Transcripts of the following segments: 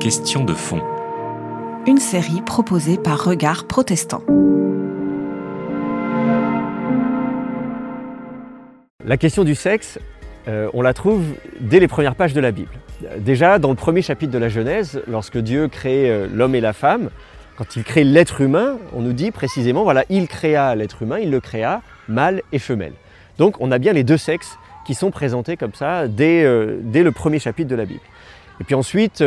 Question de fond. Une série proposée par Regard Protestant. La question du sexe, euh, on la trouve dès les premières pages de la Bible. Déjà, dans le premier chapitre de la Genèse, lorsque Dieu crée euh, l'homme et la femme, quand il crée l'être humain, on nous dit précisément, voilà, il créa l'être humain, il le créa mâle et femelle. Donc on a bien les deux sexes qui sont présentés comme ça dès, euh, dès le premier chapitre de la Bible. Et puis ensuite,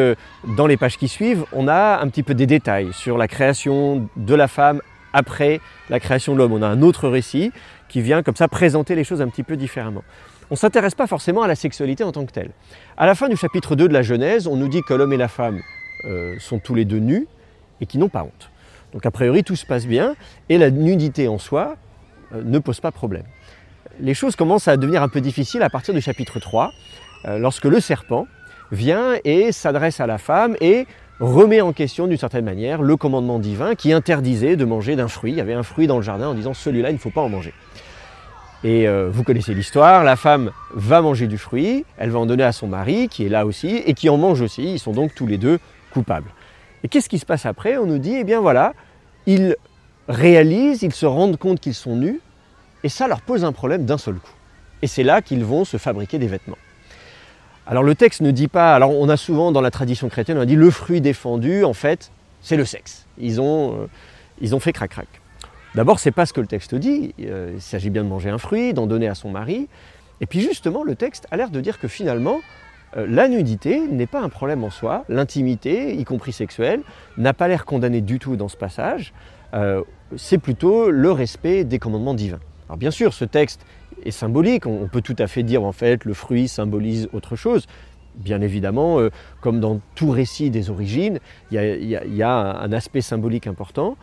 dans les pages qui suivent, on a un petit peu des détails sur la création de la femme après la création de l'homme. On a un autre récit qui vient comme ça présenter les choses un petit peu différemment. On ne s'intéresse pas forcément à la sexualité en tant que telle. À la fin du chapitre 2 de la Genèse, on nous dit que l'homme et la femme euh, sont tous les deux nus et qu'ils n'ont pas honte. Donc a priori tout se passe bien et la nudité en soi euh, ne pose pas problème. Les choses commencent à devenir un peu difficiles à partir du chapitre 3, euh, lorsque le serpent vient et s'adresse à la femme et remet en question d'une certaine manière le commandement divin qui interdisait de manger d'un fruit. Il y avait un fruit dans le jardin en disant celui-là il ne faut pas en manger. Et euh, vous connaissez l'histoire, la femme va manger du fruit, elle va en donner à son mari qui est là aussi et qui en mange aussi, ils sont donc tous les deux coupables. Et qu'est-ce qui se passe après? On nous dit, eh bien voilà, ils réalisent, ils se rendent compte qu'ils sont nus et ça leur pose un problème d'un seul coup. Et c'est là qu'ils vont se fabriquer des vêtements. Alors le texte ne dit pas, alors on a souvent dans la tradition chrétienne, on a dit le fruit défendu, en fait, c'est le sexe. Ils ont, euh, ils ont fait crac-crac. D'abord, c'est pas ce que le texte dit. Euh, il s'agit bien de manger un fruit, d'en donner à son mari. Et puis justement, le texte a l'air de dire que finalement, euh, la nudité n'est pas un problème en soi. L'intimité, y compris sexuelle, n'a pas l'air condamnée du tout dans ce passage. c'est plutôt le respect des commandements divins. Alors bien sûr, ce texte est symbolique. On peut tout à fait dire en fait le fruit symbolise autre chose. Bien évidemment, euh, comme dans tout récit des origines, il y, a un aspect symbolique important.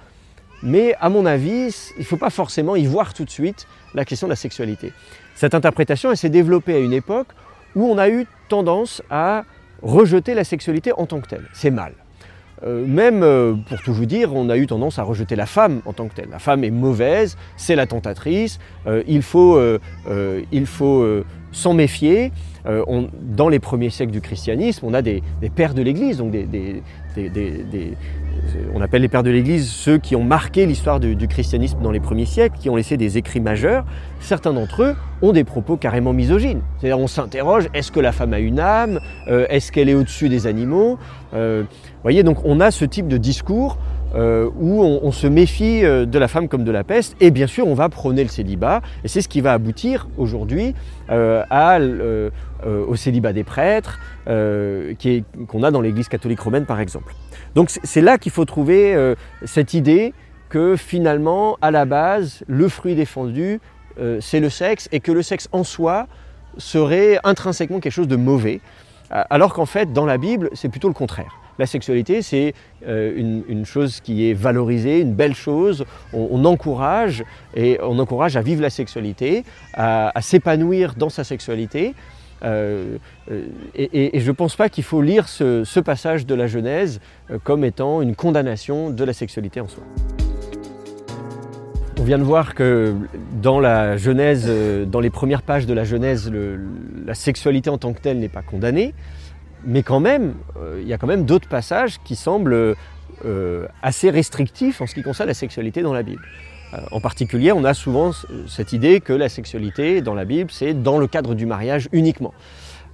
Mais à mon avis, il ne faut pas forcément y voir tout de suite la question de la sexualité. Cette interprétation, elle s'est développée à une époque où on a eu tendance à rejeter la sexualité en tant que telle. C'est mal. Euh, même, euh, pour tout vous dire, on a eu tendance à rejeter la femme en tant que telle. La femme est mauvaise, c'est la tentatrice, euh, il faut, il faut s'en méfier. dans les premiers siècles du christianisme, on a des, pères de l'Église, donc des, on appelle les pères de l'Église ceux qui ont marqué l'histoire du, christianisme dans les premiers siècles, qui ont laissé des écrits majeurs. Certains d'entre eux ont des propos carrément misogynes. C'est-à-dire on s'interroge, est-ce que la femme a une âme? Euh, Est-ce qu'elle est au-dessus des animaux? Euh, Vous voyez, donc on a ce type de discours euh, où on, se méfie de la femme comme de la peste, et bien sûr on va prôner le célibat, et c'est ce qui va aboutir aujourd'hui au célibat des prêtres, qu'on a dans l'Église catholique romaine par exemple. Donc c'est là qu'il faut trouver euh, cette idée que finalement, à la base, le fruit défendu, euh, c'est le sexe, et que le sexe en soi serait intrinsèquement quelque chose de mauvais, euh, alors qu'en fait, dans la Bible, c'est plutôt le contraire. La sexualité, c'est une, chose qui est valorisée, une belle chose. On, encourage et on encourage à vivre la sexualité, à s'épanouir dans sa sexualité. Euh, euh, et, je ne pense pas qu'il faut lire ce, passage de la Genèse euh, comme étant une condamnation de la sexualité en soi. On vient de voir que dans la Genèse, dans les premières pages de la Genèse, la sexualité en tant que telle n'est pas condamnée, mais quand même, il y a quand même d'autres passages qui semblent assez restrictifs en ce qui concerne la sexualité dans la Bible. Euh, en particulier, on a souvent cette idée que la sexualité dans la Bible, c'est dans le cadre du mariage uniquement.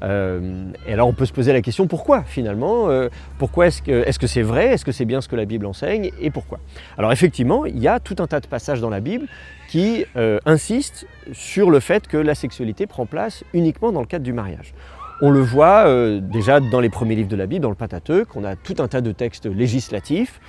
Euh, et alors on peut se poser la question pourquoi finalement euh, Pourquoi est-ce que c'est -ce c'est vrai Est-ce que c'est bien ce que la Bible enseigne Et pourquoi? Alors effectivement, il y a tout un tas de passages dans la Bible qui insistent sur le fait que la sexualité prend place uniquement dans le cadre du mariage. On le voit déjà dans les premiers livres de la Bible, dans le Pentateuque, on a tout un tas de textes législatifs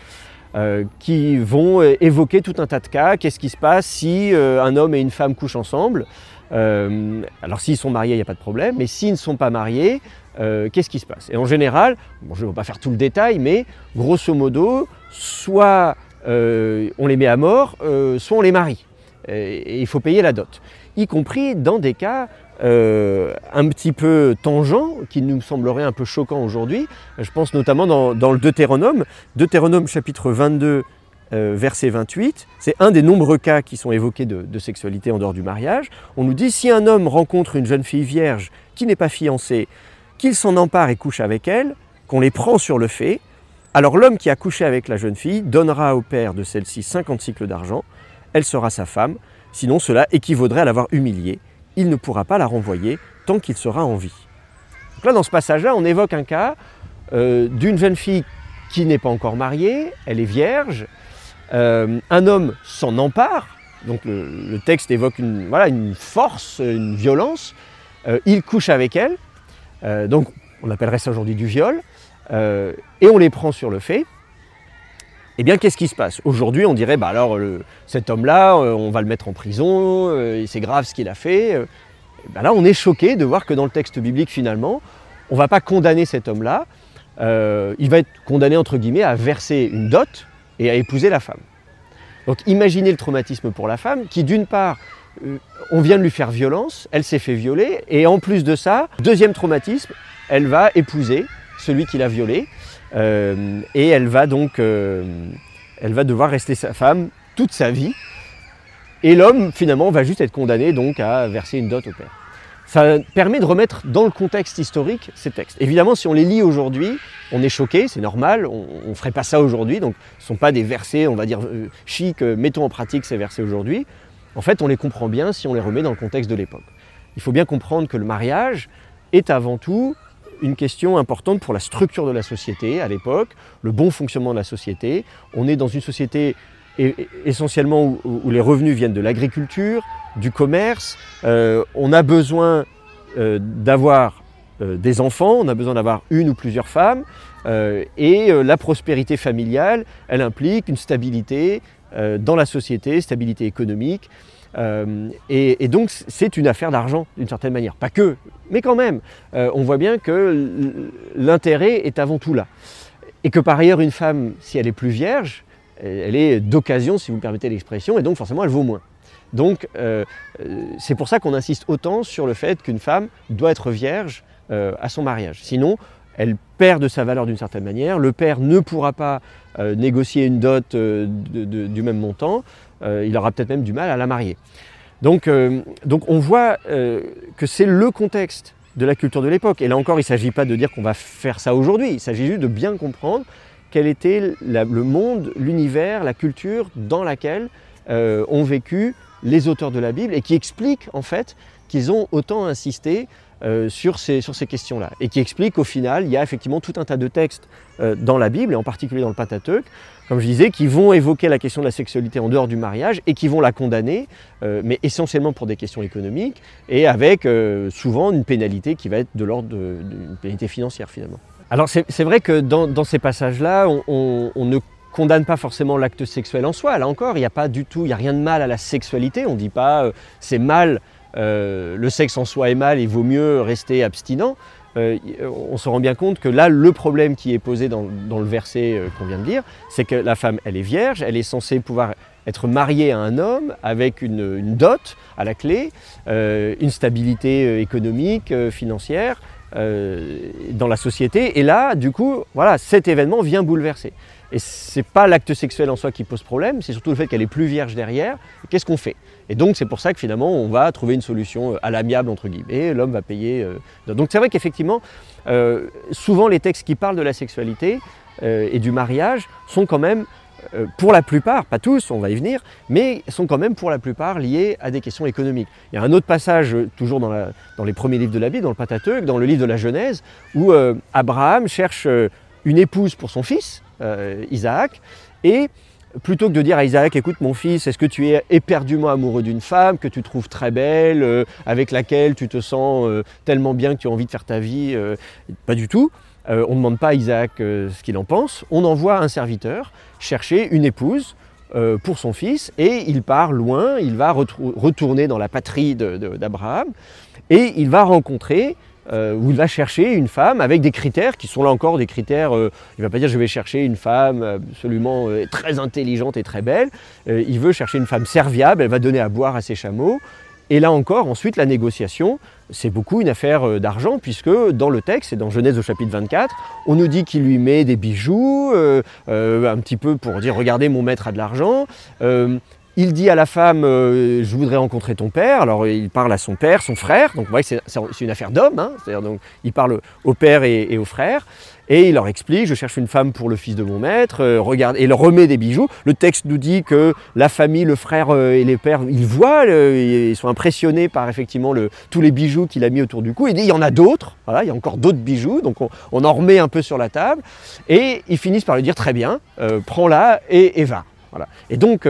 euh, qui vont euh, évoquer tout un tas de cas. Qu'est-ce qui se passe si euh, un homme et une femme couchent ensemble? Alors s'ils sont mariés, il n'y a pas de problème, mais s'ils ne sont pas mariés, qu'est-ce qui se passe? Et en général, je ne vais pas faire tout le détail, mais grosso modo, soit on les met à mort, soit on les marie. Il faut payer la dot. Y compris dans des cas euh, un petit peu tangent, qui nous semblerait un peu choquant aujourd'hui. Je pense notamment dans, le Deutéronome, Deutéronome chapitre 22, euh, verset 28. C'est un des nombreux cas qui sont évoqués de, sexualité en dehors du mariage. On nous dit si un homme rencontre une jeune fille vierge qui n'est pas fiancée, qu'il s'en empare et couche avec elle, qu'on les prend sur le fait, alors l'homme qui a couché avec la jeune fille donnera au père de celle-ci 50 cycles d'argent, elle sera sa femme, sinon cela équivaudrait à l'avoir humiliée, il ne pourra pas la renvoyer tant qu'il sera en vie. Donc là, dans ce passage-là, on évoque un cas euh, d'une jeune fille qui n'est pas encore mariée, elle est vierge, euh, un homme s'en empare, donc le, texte évoque une, force, une violence, euh, il couche avec elle, donc on appellerait ça aujourd'hui du viol, et on les prend sur le fait, eh bien, qu'est-ce qui se passe? Aujourd'hui, on dirait, bah alors, cet homme-là, euh, on va le mettre en prison, euh, c'est grave ce qu'il a fait. Ben là, on est choqué de voir que dans le texte biblique, finalement, on ne va pas condamner cet homme-là. il va être condamné, entre guillemets, à verser une dot et à épouser la femme. Donc, imaginez le traumatisme pour la femme, qui, d'une part, on vient de lui faire violence, elle s'est fait violer, et en plus de ça, deuxième traumatisme, elle va épouser celui qui l'a violée. Euh, et elle va donc euh, elle va devoir rester sa femme toute sa vie. Et l'homme, finalement, va juste être condamné donc à verser une dot au père. Ça permet de remettre dans le contexte historique ces textes. Évidemment, si on les lit aujourd'hui, on est choqué, c'est normal, on ne ferait pas ça aujourd'hui, donc ce ne sont pas des versets, on va dire, euh, chic, mettons en pratique ces versets aujourd'hui. En fait, on les comprend bien si on les remet dans le contexte de l'époque. Il faut bien comprendre que le mariage est avant tout une question importante pour la structure de la société à l'époque, le bon fonctionnement de la société. On est dans une société essentiellement où, les revenus viennent de l'agriculture, du commerce. Euh, on a besoin euh, d'avoir euh, des enfants, on a besoin d'avoir une ou plusieurs femmes. et la prospérité familiale, elle implique une stabilité dans la société, stabilité économique. Euh, et, donc c'est une affaire d'argent d'une certaine manière. Pas que, mais quand même. Euh, on voit bien que l'intérêt est avant tout là. Et que par ailleurs une femme, si elle est plus vierge, elle est d'occasion, si vous me permettez l'expression, et donc forcément elle vaut moins. Donc euh, c'est pour ça qu'on insiste autant sur le fait qu'une femme doit être vierge à son mariage. Sinon, elle perd de sa valeur d'une certaine manière, le père ne pourra pas négocier une dot du même montant, il aura peut-être même du mal à la marier. Donc, euh, on voit euh, que c'est le contexte de la culture de l'époque. Et là encore, il ne s'agit pas de dire qu'on va faire ça aujourd'hui, il s'agit juste de bien comprendre quel était le monde, l'univers, la culture dans laquelle ont vécu les auteurs de la Bible et qui explique en fait qu'ils ont autant insisté euh, sur ces, sur ces questions-là. Et qui explique qu'au final, il y a effectivement tout un tas de textes euh, dans la Bible, et en particulier dans le Pentateuque, comme je disais, qui vont évoquer la question de la sexualité en dehors du mariage et qui vont la condamner, euh, mais essentiellement pour des questions économiques, et avec souvent une pénalité qui va être de l'ordre d'une pénalité financière finalement. Alors c'est vrai que dans, ces passages-là, on, ne condamne pas forcément l'acte sexuel en soi. Là encore, il n'y a pas du tout, il n'y a rien de mal à la sexualité. On ne dit pas c'est mal euh, le sexe en soi est mal, il vaut mieux rester abstinent. Euh, on se rend bien compte que là, le problème qui est posé dans, le verset euh, qu'on vient de lire, c'est que la femme, elle est vierge, elle est censée pouvoir être mariée à un homme avec une, dot à la clé, une stabilité économique, financière dans la société. Et là, du coup, voilà, cet événement vient bouleverser. Et ce n'est pas l'acte sexuel en soi qui pose problème, c'est surtout le fait qu'elle est plus vierge derrière. Qu'est-ce qu'on fait? Et donc c'est pour ça que finalement on va trouver une solution euh, à l'amiable entre guillemets, l'homme va payer. Euh, donc c'est vrai qu'effectivement, euh, souvent les textes qui parlent de la sexualité et du mariage sont quand même pour la plupart, pas tous, on va y venir, mais sont quand même pour la plupart liés à des questions économiques. Il y a un autre passage, toujours dans, les premiers livres de la Bible, dans le Pentateuque, dans le livre de la Genèse, où Abraham cherche une épouse pour son fils, Isaac, et plutôt que de dire à Isaac, écoute mon fils, est-ce que tu es éperdument amoureux d'une femme que tu trouves très belle, euh, avec laquelle tu te sens euh, tellement bien que tu as envie de faire ta vie Pas du tout. on ne demande pas à Isaac ce qu'il en pense. On envoie un serviteur chercher une épouse pour son fils et il part loin, il va retourner dans la patrie d'Abraham et il va rencontrer euh, où il va chercher une femme avec des critères qui sont là encore des critères. Euh, il ne va pas dire je vais chercher une femme absolument euh, très intelligente et très belle. il veut chercher une femme serviable, elle va donner à boire à ses chameaux. Et là encore, ensuite, la négociation, c'est beaucoup une affaire d'argent, puisque dans le texte, et dans Genèse au chapitre 24, on nous dit qu'il lui met des bijoux, un petit peu pour dire regardez, mon maître a de l'argent. Il dit à la femme euh, Je voudrais rencontrer ton père. Alors il parle à son père, son frère. Donc voyez, c'est une affaire d'homme. Hein. Donc il parle au père et, au frère. Et il leur explique, je cherche une femme pour le fils de mon maître, euh, regarde, et il remet des bijoux. Le texte nous dit que la famille, le frère euh, et les pères, ils voient, ils sont impressionnés par effectivement le, tous les bijoux qu'il a mis autour du cou. Il dit, il y en a d'autres, voilà, il y a encore d'autres bijoux, donc on, en remet un peu sur la table. Et ils finissent par lui dire, très bien, prends-la et, va. Et donc,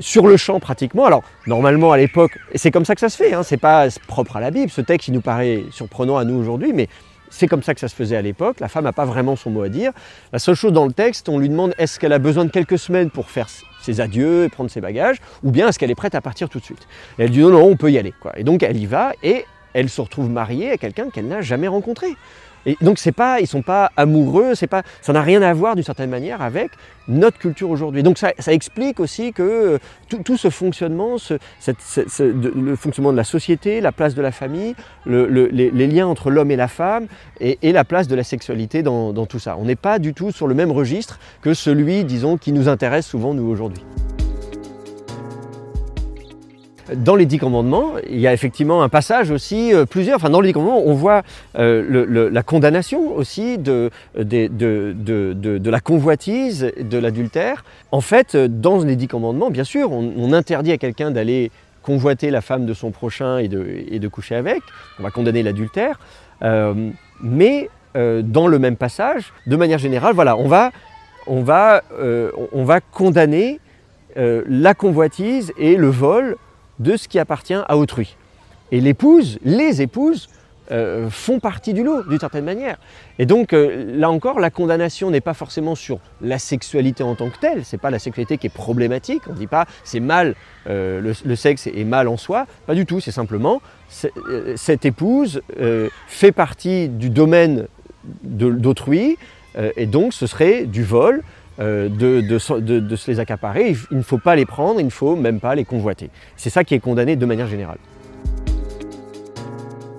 sur le champ pratiquement. Alors normalement à l'époque, c'est comme ça que ça se fait, hein, c'est pas propre à la Bible, ce texte il nous paraît surprenant à nous aujourd'hui, mais c'est comme ça que ça se faisait à l'époque, la femme n'a pas vraiment son mot à dire. La seule chose dans le texte, on lui demande est-ce qu'elle a besoin de quelques semaines pour faire ses adieux et prendre ses bagages, ou bien est-ce qu'elle est prête à partir tout de suite? Et elle dit non, non, on peut y aller. Et donc elle y va et elle se retrouve mariée à quelqu'un qu'elle n'a jamais rencontré. Et donc c'est pas, ils sont pas amoureux, c'est pas, ça n'a rien à voir d'une certaine manière avec notre culture aujourd'hui. Donc ça, explique aussi que euh, tout, ce fonctionnement, le fonctionnement de la société, la place de la famille, les, liens entre l'homme et la femme et, la place de la sexualité dans tout ça. On n'est pas du tout sur le même registre que celui, disons, qui nous intéresse souvent nous aujourd'hui. Dans les dix commandements, il y a effectivement un passage aussi, euh, plusieurs, enfin dans les dix commandements, on voit euh, la condamnation aussi de, la convoitise, de l'adultère. En fait, dans les dix commandements, bien sûr, on, interdit à quelqu'un d'aller convoiter la femme de son prochain et de, coucher avec, on va condamner l'adultère, euh, mais dans le même passage, de manière générale, voilà, on va, on va, on va condamner la convoitise et le vol de ce qui appartient à autrui. Et l'épouse, les épouses, euh, font partie du lot d'une certaine manière. Et donc euh, là encore, la condamnation n'est pas forcément sur la sexualité en tant que telle, c'est pas la sexualité qui est problématique, on ne dit pas c'est mal, euh, le, sexe est mal en soi, pas du tout, c'est simplement cette épouse fait partie du domaine d'autrui, et donc ce serait du vol, euh, de, se les accaparer. Il ne faut pas les prendre, il ne faut même pas les convoiter. C'est ça qui est condamné de manière générale.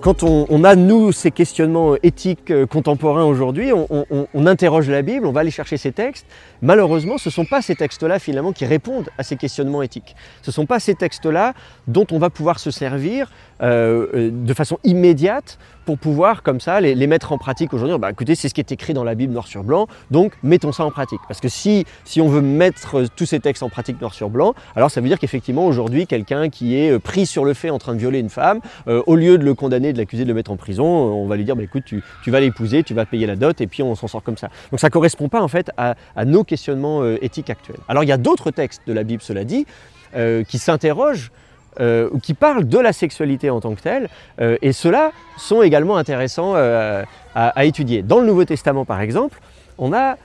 Quand on, a, nous, ces questionnements éthiques euh, contemporains aujourd'hui, on, interroge la Bible, on va aller chercher ces textes. Malheureusement, ce ne sont pas ces textes-là, finalement, qui répondent à ces questionnements éthiques. Ce ne sont pas ces textes-là dont on va pouvoir se servir euh, de façon immédiate pour pouvoir comme ça les, mettre en pratique aujourd'hui. Bah, écoutez, c'est ce qui est écrit dans la Bible noir sur blanc, donc mettons ça en pratique. Parce que si, si on veut mettre tous ces textes en pratique noir sur blanc, alors ça veut dire qu'effectivement aujourd'hui, quelqu'un qui est euh, pris sur le fait en train de violer une femme, euh, au lieu de le condamner, de l'accuser, de le mettre en prison, euh, on va lui dire, bah, écoute, tu, vas l'épouser, tu vas payer la dot, et puis on s'en sort comme ça. Donc ça ne correspond pas en fait à, nos questionnements éthiques actuels. Alors il y a d'autres textes de la Bible, cela dit, qui s'interrogent euh, qui parlent de la sexualité en tant que telle, euh, et ceux-là sont également intéressants euh, à, étudier. Dans le Nouveau Testament, par exemple, on a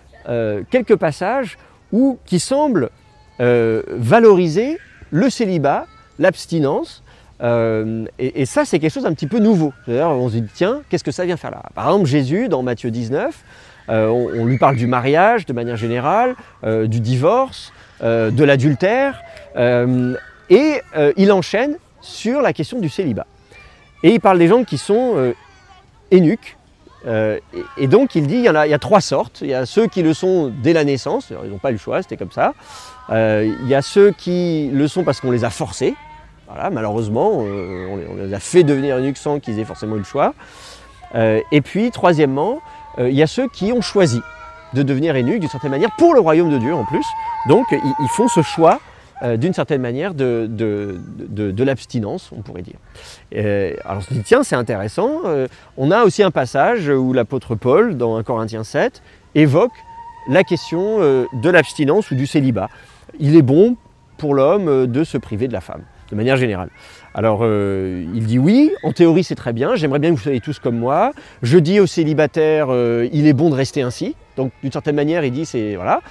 quelques passages où, qui semblent valoriser le célibat, l'abstinence, et, ça, c'est quelque chose d'un petit peu nouveau. On se dit, tiens, qu'est-ce que ça vient faire là? Par exemple, Jésus, dans Matthieu 19, on, lui parle du mariage de manière générale, du divorce, de l'adultère, et euh, il enchaîne sur la question du célibat. Et il parle des gens qui sont euh. Euh, et, donc il dit il y, a, il y, a, trois sortes. Il y a ceux qui le sont dès la naissance, ils n'ont pas eu le choix, c'était comme ça. il y a ceux qui le sont parce qu'on les a forcés. Voilà, malheureusement, on, les a fait devenir eunuques sans qu'ils aient forcément eu le choix. et puis, troisièmement, il y a ceux qui ont choisi de devenir eunuques d'une certaine manière pour le royaume de Dieu en plus. Donc ils font ce choix euh, d'une certaine manière de, de, l'abstinence, on pourrait dire. Euh, alors on se dit, tiens, c'est intéressant. Euh, on a aussi un passage où l'apôtre Paul, dans 1 Corinthiens 7, évoque la question de l'abstinence ou du célibat. Il est bon pour l'homme de se priver de la femme, de manière générale. Alors il dit oui, en théorie c'est très bien, j'aimerais bien que vous soyez tous comme moi. Je dis aux célibataires, il est bon de rester ainsi. Donc d'une certaine manière, il dit c'est voilà.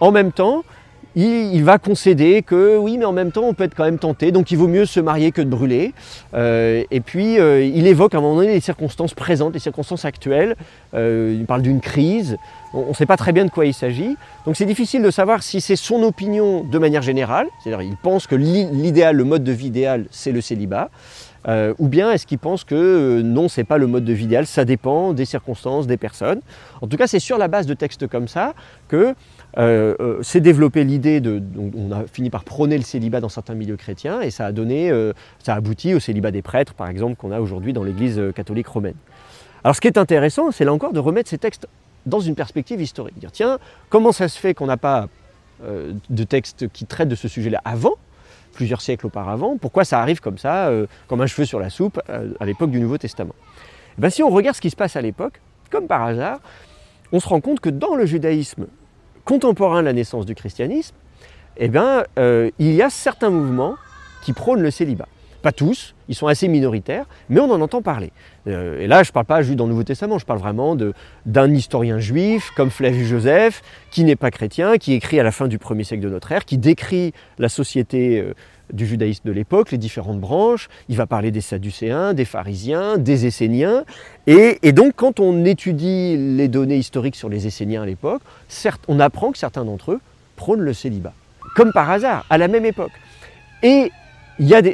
En même temps, il, va concéder que oui, mais en même temps, on peut être quand même tenté, donc il vaut mieux se marier que de brûler. Euh, et puis, euh, il évoque à un moment donné les circonstances présentes, les circonstances actuelles. Euh, il parle d'une crise. On ne sait pas très bien de quoi il s'agit. Donc, c'est difficile de savoir si c'est son opinion de manière générale. C'est-à-dire, il pense que l'idéal, le mode de vie idéal, c'est le célibat. ou bien est-ce qu'ils pensent que euh, non, c'est pas le mode de vie idéal, ça dépend des circonstances, des personnes. En tout cas, c'est sur la base de textes comme ça que s'est développée l'idée de. on a fini par prôner le célibat dans certains milieux chrétiens et ça a donné, ça a abouti au célibat des prêtres, par exemple, qu'on a aujourd'hui dans l'Église catholique romaine. Alors, ce qui est intéressant, c'est là encore de remettre ces textes dans une perspective historique. Dire tiens, comment ça se fait qu'on n'a pas de textes qui traitent de ce sujet-là avant plusieurs siècles auparavant, pourquoi ça arrive comme ça, euh, comme un cheveu sur la soupe, euh, à l'époque du Nouveau Testament? Eh ben, Si on regarde ce qui se passe à l'époque, comme par hasard, on se rend compte que dans le judaïsme contemporain de la naissance du christianisme, eh ben, euh, il y a certains mouvements qui prônent le célibat. Pas tous, ils sont assez minoritaires, mais on en entend parler. Euh, et là, je ne parle pas juste dans le Nouveau Testament, je parle vraiment d'un historien juif comme Flavius Joseph, qui n'est pas chrétien, qui écrit à la fin du premier siècle de notre ère, qui décrit la société euh, du judaïsme de l'époque, les différentes branches. Il va parler des Sadducéens, des pharisiens, des Esséniens. Et, donc, quand on étudie les données historiques sur les Esséniens à l'époque, on apprend que certains d'entre eux prônent le célibat. Comme par hasard, à la même époque. Et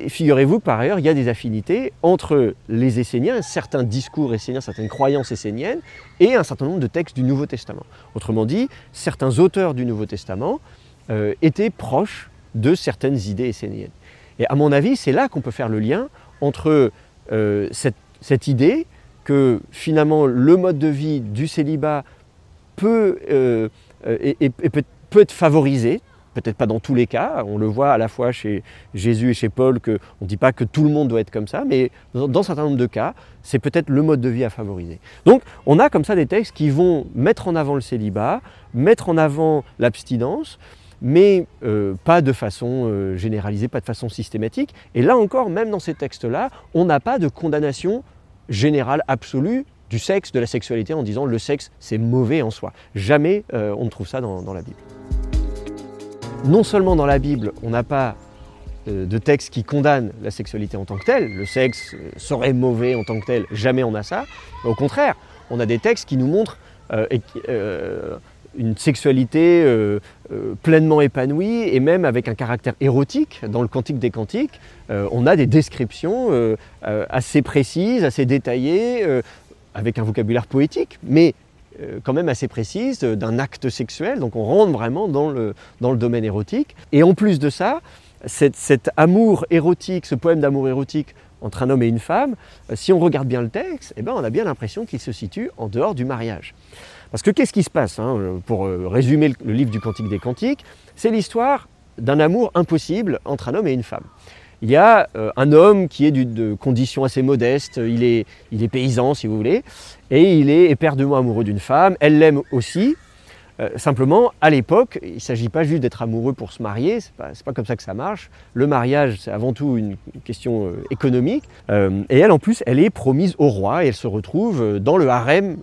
figurez-vous par ailleurs, il y a des affinités entre les Esséniens, certains discours esséniens, certaines croyances esséniennes, et un certain nombre de textes du Nouveau Testament. Autrement dit, certains auteurs du Nouveau Testament euh, étaient proches de certaines idées esséniennes. Et à mon avis, c'est là qu'on peut faire le lien entre euh, cette, idée que finalement le mode de vie du célibat peut, euh, peut être favorisé peut-être pas dans tous les cas, on le voit à la fois chez Jésus et chez Paul qu'on ne dit pas que tout le monde doit être comme ça, mais dans, un certain nombre de cas, c'est peut-être le mode de vie à favoriser. Donc on a comme ça des textes qui vont mettre en avant le célibat, mettre en avant l'abstinence, mais euh, pas de façon euh, généralisée, pas de façon systématique. Et là encore, même dans ces textes-là, on n'a pas de condamnation générale absolue du sexe, de la sexualité, en disant le sexe c'est mauvais en soi. Jamais euh, on ne trouve ça dans la Bible non seulement dans la Bible, on n'a pas de texte qui condamne la sexualité en tant que telle, le sexe serait mauvais en tant que tel, jamais on a ça. Au contraire, on a des textes qui nous montrent une sexualité pleinement épanouie et même avec un caractère érotique. Dans le Cantique des Cantiques, on a des descriptions assez précises, assez détaillées, avec un vocabulaire poétique, mais euh, quand même assez précise d'un acte sexuel, donc on rentre vraiment dans le, domaine érotique. Et en plus de ça, cet, amour érotique, ce poème d'amour érotique entre un homme et une femme, euh, si on regarde bien le texte, eh ben on a bien l'impression qu'il se situe en dehors du mariage. Parce que qu'est-ce qui se passe hein, Pour euh, résumer le livre du Cantique des Cantiques, c'est l'histoire d'un amour impossible entre un homme et une femme. Il y a euh, un homme qui est de condition assez modeste, il est, il est paysan si vous voulez, et il est éperdument amoureux d'une femme, elle l'aime aussi, euh, simplement, à l'époque, il ne s'agit pas juste d'être amoureux pour se marier, ce n'est pas, comme ça que ça marche. Le mariage, c'est avant tout une question euh, économique. Euh, et elle, en plus, elle est promise au roi et elle se retrouve dans le harem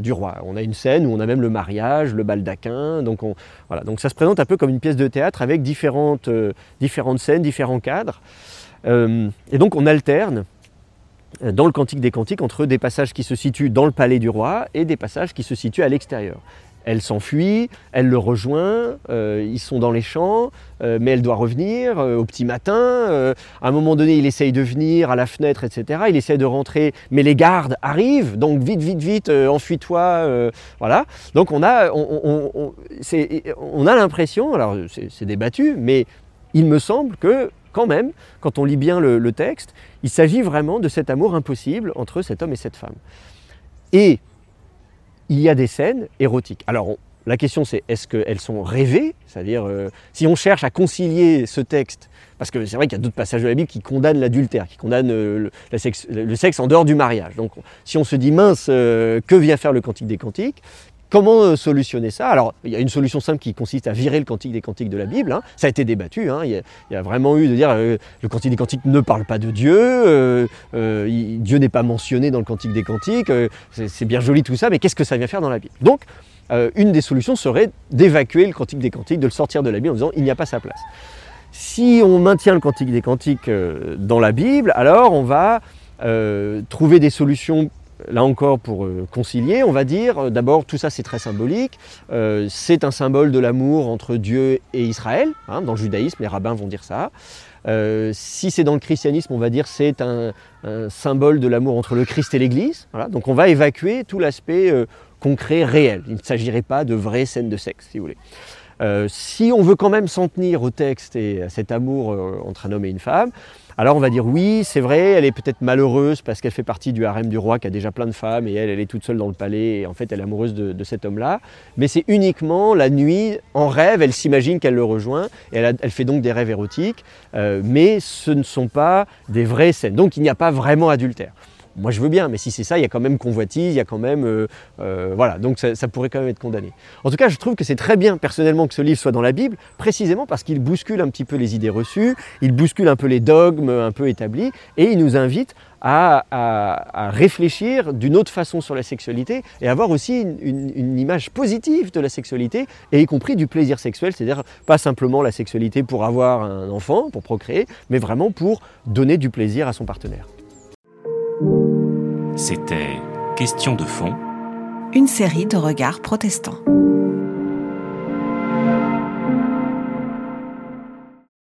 du roi. On a une scène où on a même le mariage, le baldaquin. Donc, on, voilà. donc ça se présente un peu comme une pièce de théâtre avec différentes, différentes scènes, différents cadres. et donc on alterne dans le Cantique des Cantiques entre des passages qui se situent dans le palais du roi et des passages qui se situent à l'extérieur. Elle s'enfuit, elle le rejoint, euh, ils sont dans les champs, euh, mais elle doit revenir euh, au petit matin. à un moment donné, il essaye de venir à la fenêtre, etc. Il essaye de rentrer, mais les gardes arrivent, donc vite, vite, vite, enfuis-toi. voilà. Donc on a, on, a l'impression, alors c'est débattu, mais il me semble que quand même, quand on lit bien le, le texte, il s'agit vraiment de cet amour impossible entre cet homme et cette femme. Et il y a des scènes érotiques. Alors, la question c'est est-ce qu'elles sont rêvées? C'est-à-dire, euh, si on cherche à concilier ce texte, parce que c'est vrai qu'il y a d'autres passages de la Bible qui condamnent l'adultère, qui condamnent euh, le, sexe, en dehors du mariage. Donc, si on se dit mince, euh, que vient faire le Cantique des Cantiques? Comment euh, solutionner ça? Alors, il y a une solution simple qui consiste à virer le cantique des cantiques de la Bible. Hein. Ça a été débattu. Hein. Il, y a, vraiment eu de dire euh, le cantique des cantiques ne parle pas de Dieu, euh, Dieu n'est pas mentionné dans le cantique des cantiques. c'est bien joli tout ça, mais qu'est-ce que ça vient faire dans la Bible? Donc, une des solutions serait d'évacuer le cantique des cantiques, de le sortir de la Bible en disant il n'y a pas sa place. Si on maintient le cantique des cantiques dans la Bible, alors on va trouver des solutions là encore pour euh, concilier, on va dire, euh, d'abord tout ça c'est très symbolique, euh, c'est un symbole de l'amour entre Dieu et Israël, hein, dans le judaïsme les rabbins vont dire ça, si c'est dans le christianisme, on va dire c'est un, symbole de l'amour entre le Christ et l'Église. Donc on va évacuer tout l'aspect concret, réel. Il ne s'agirait pas de vraies scènes de sexe, si vous voulez. Si on veut quand même s'en tenir au texte et à cet amour entre un homme et une femme, alors on va dire oui, c'est vrai, elle est peut-être malheureuse parce qu'elle fait partie du harem du roi qui a déjà plein de femmes et elle, elle est toute seule dans le palais et en fait elle est amoureuse de, cet homme-là. Mais c'est uniquement la nuit, en rêve, elle s'imagine qu'elle le rejoint et elle fait donc des rêves érotiques, euh, mais ce ne sont pas des vraies scènes. Donc il n'y a pas vraiment adultère. Moi je veux bien, mais si c'est ça, il y a quand même convoitise, il y a quand même... euh, euh, voilà, donc ça, pourrait quand même être condamné. En tout cas, je trouve que c'est très bien personnellement que ce livre soit dans la Bible, précisément parce qu'il bouscule un petit peu les idées reçues, il bouscule un peu les dogmes un peu établis, et il nous invite à, réfléchir d'une autre façon sur la sexualité et avoir aussi une- une image positive de la sexualité, et y compris du plaisir sexuel, c'est-à-dire pas simplement la sexualité pour avoir un enfant, pour procréer, mais vraiment pour donner du plaisir à son partenaire. C'était Question de fond. Une série de regards protestants.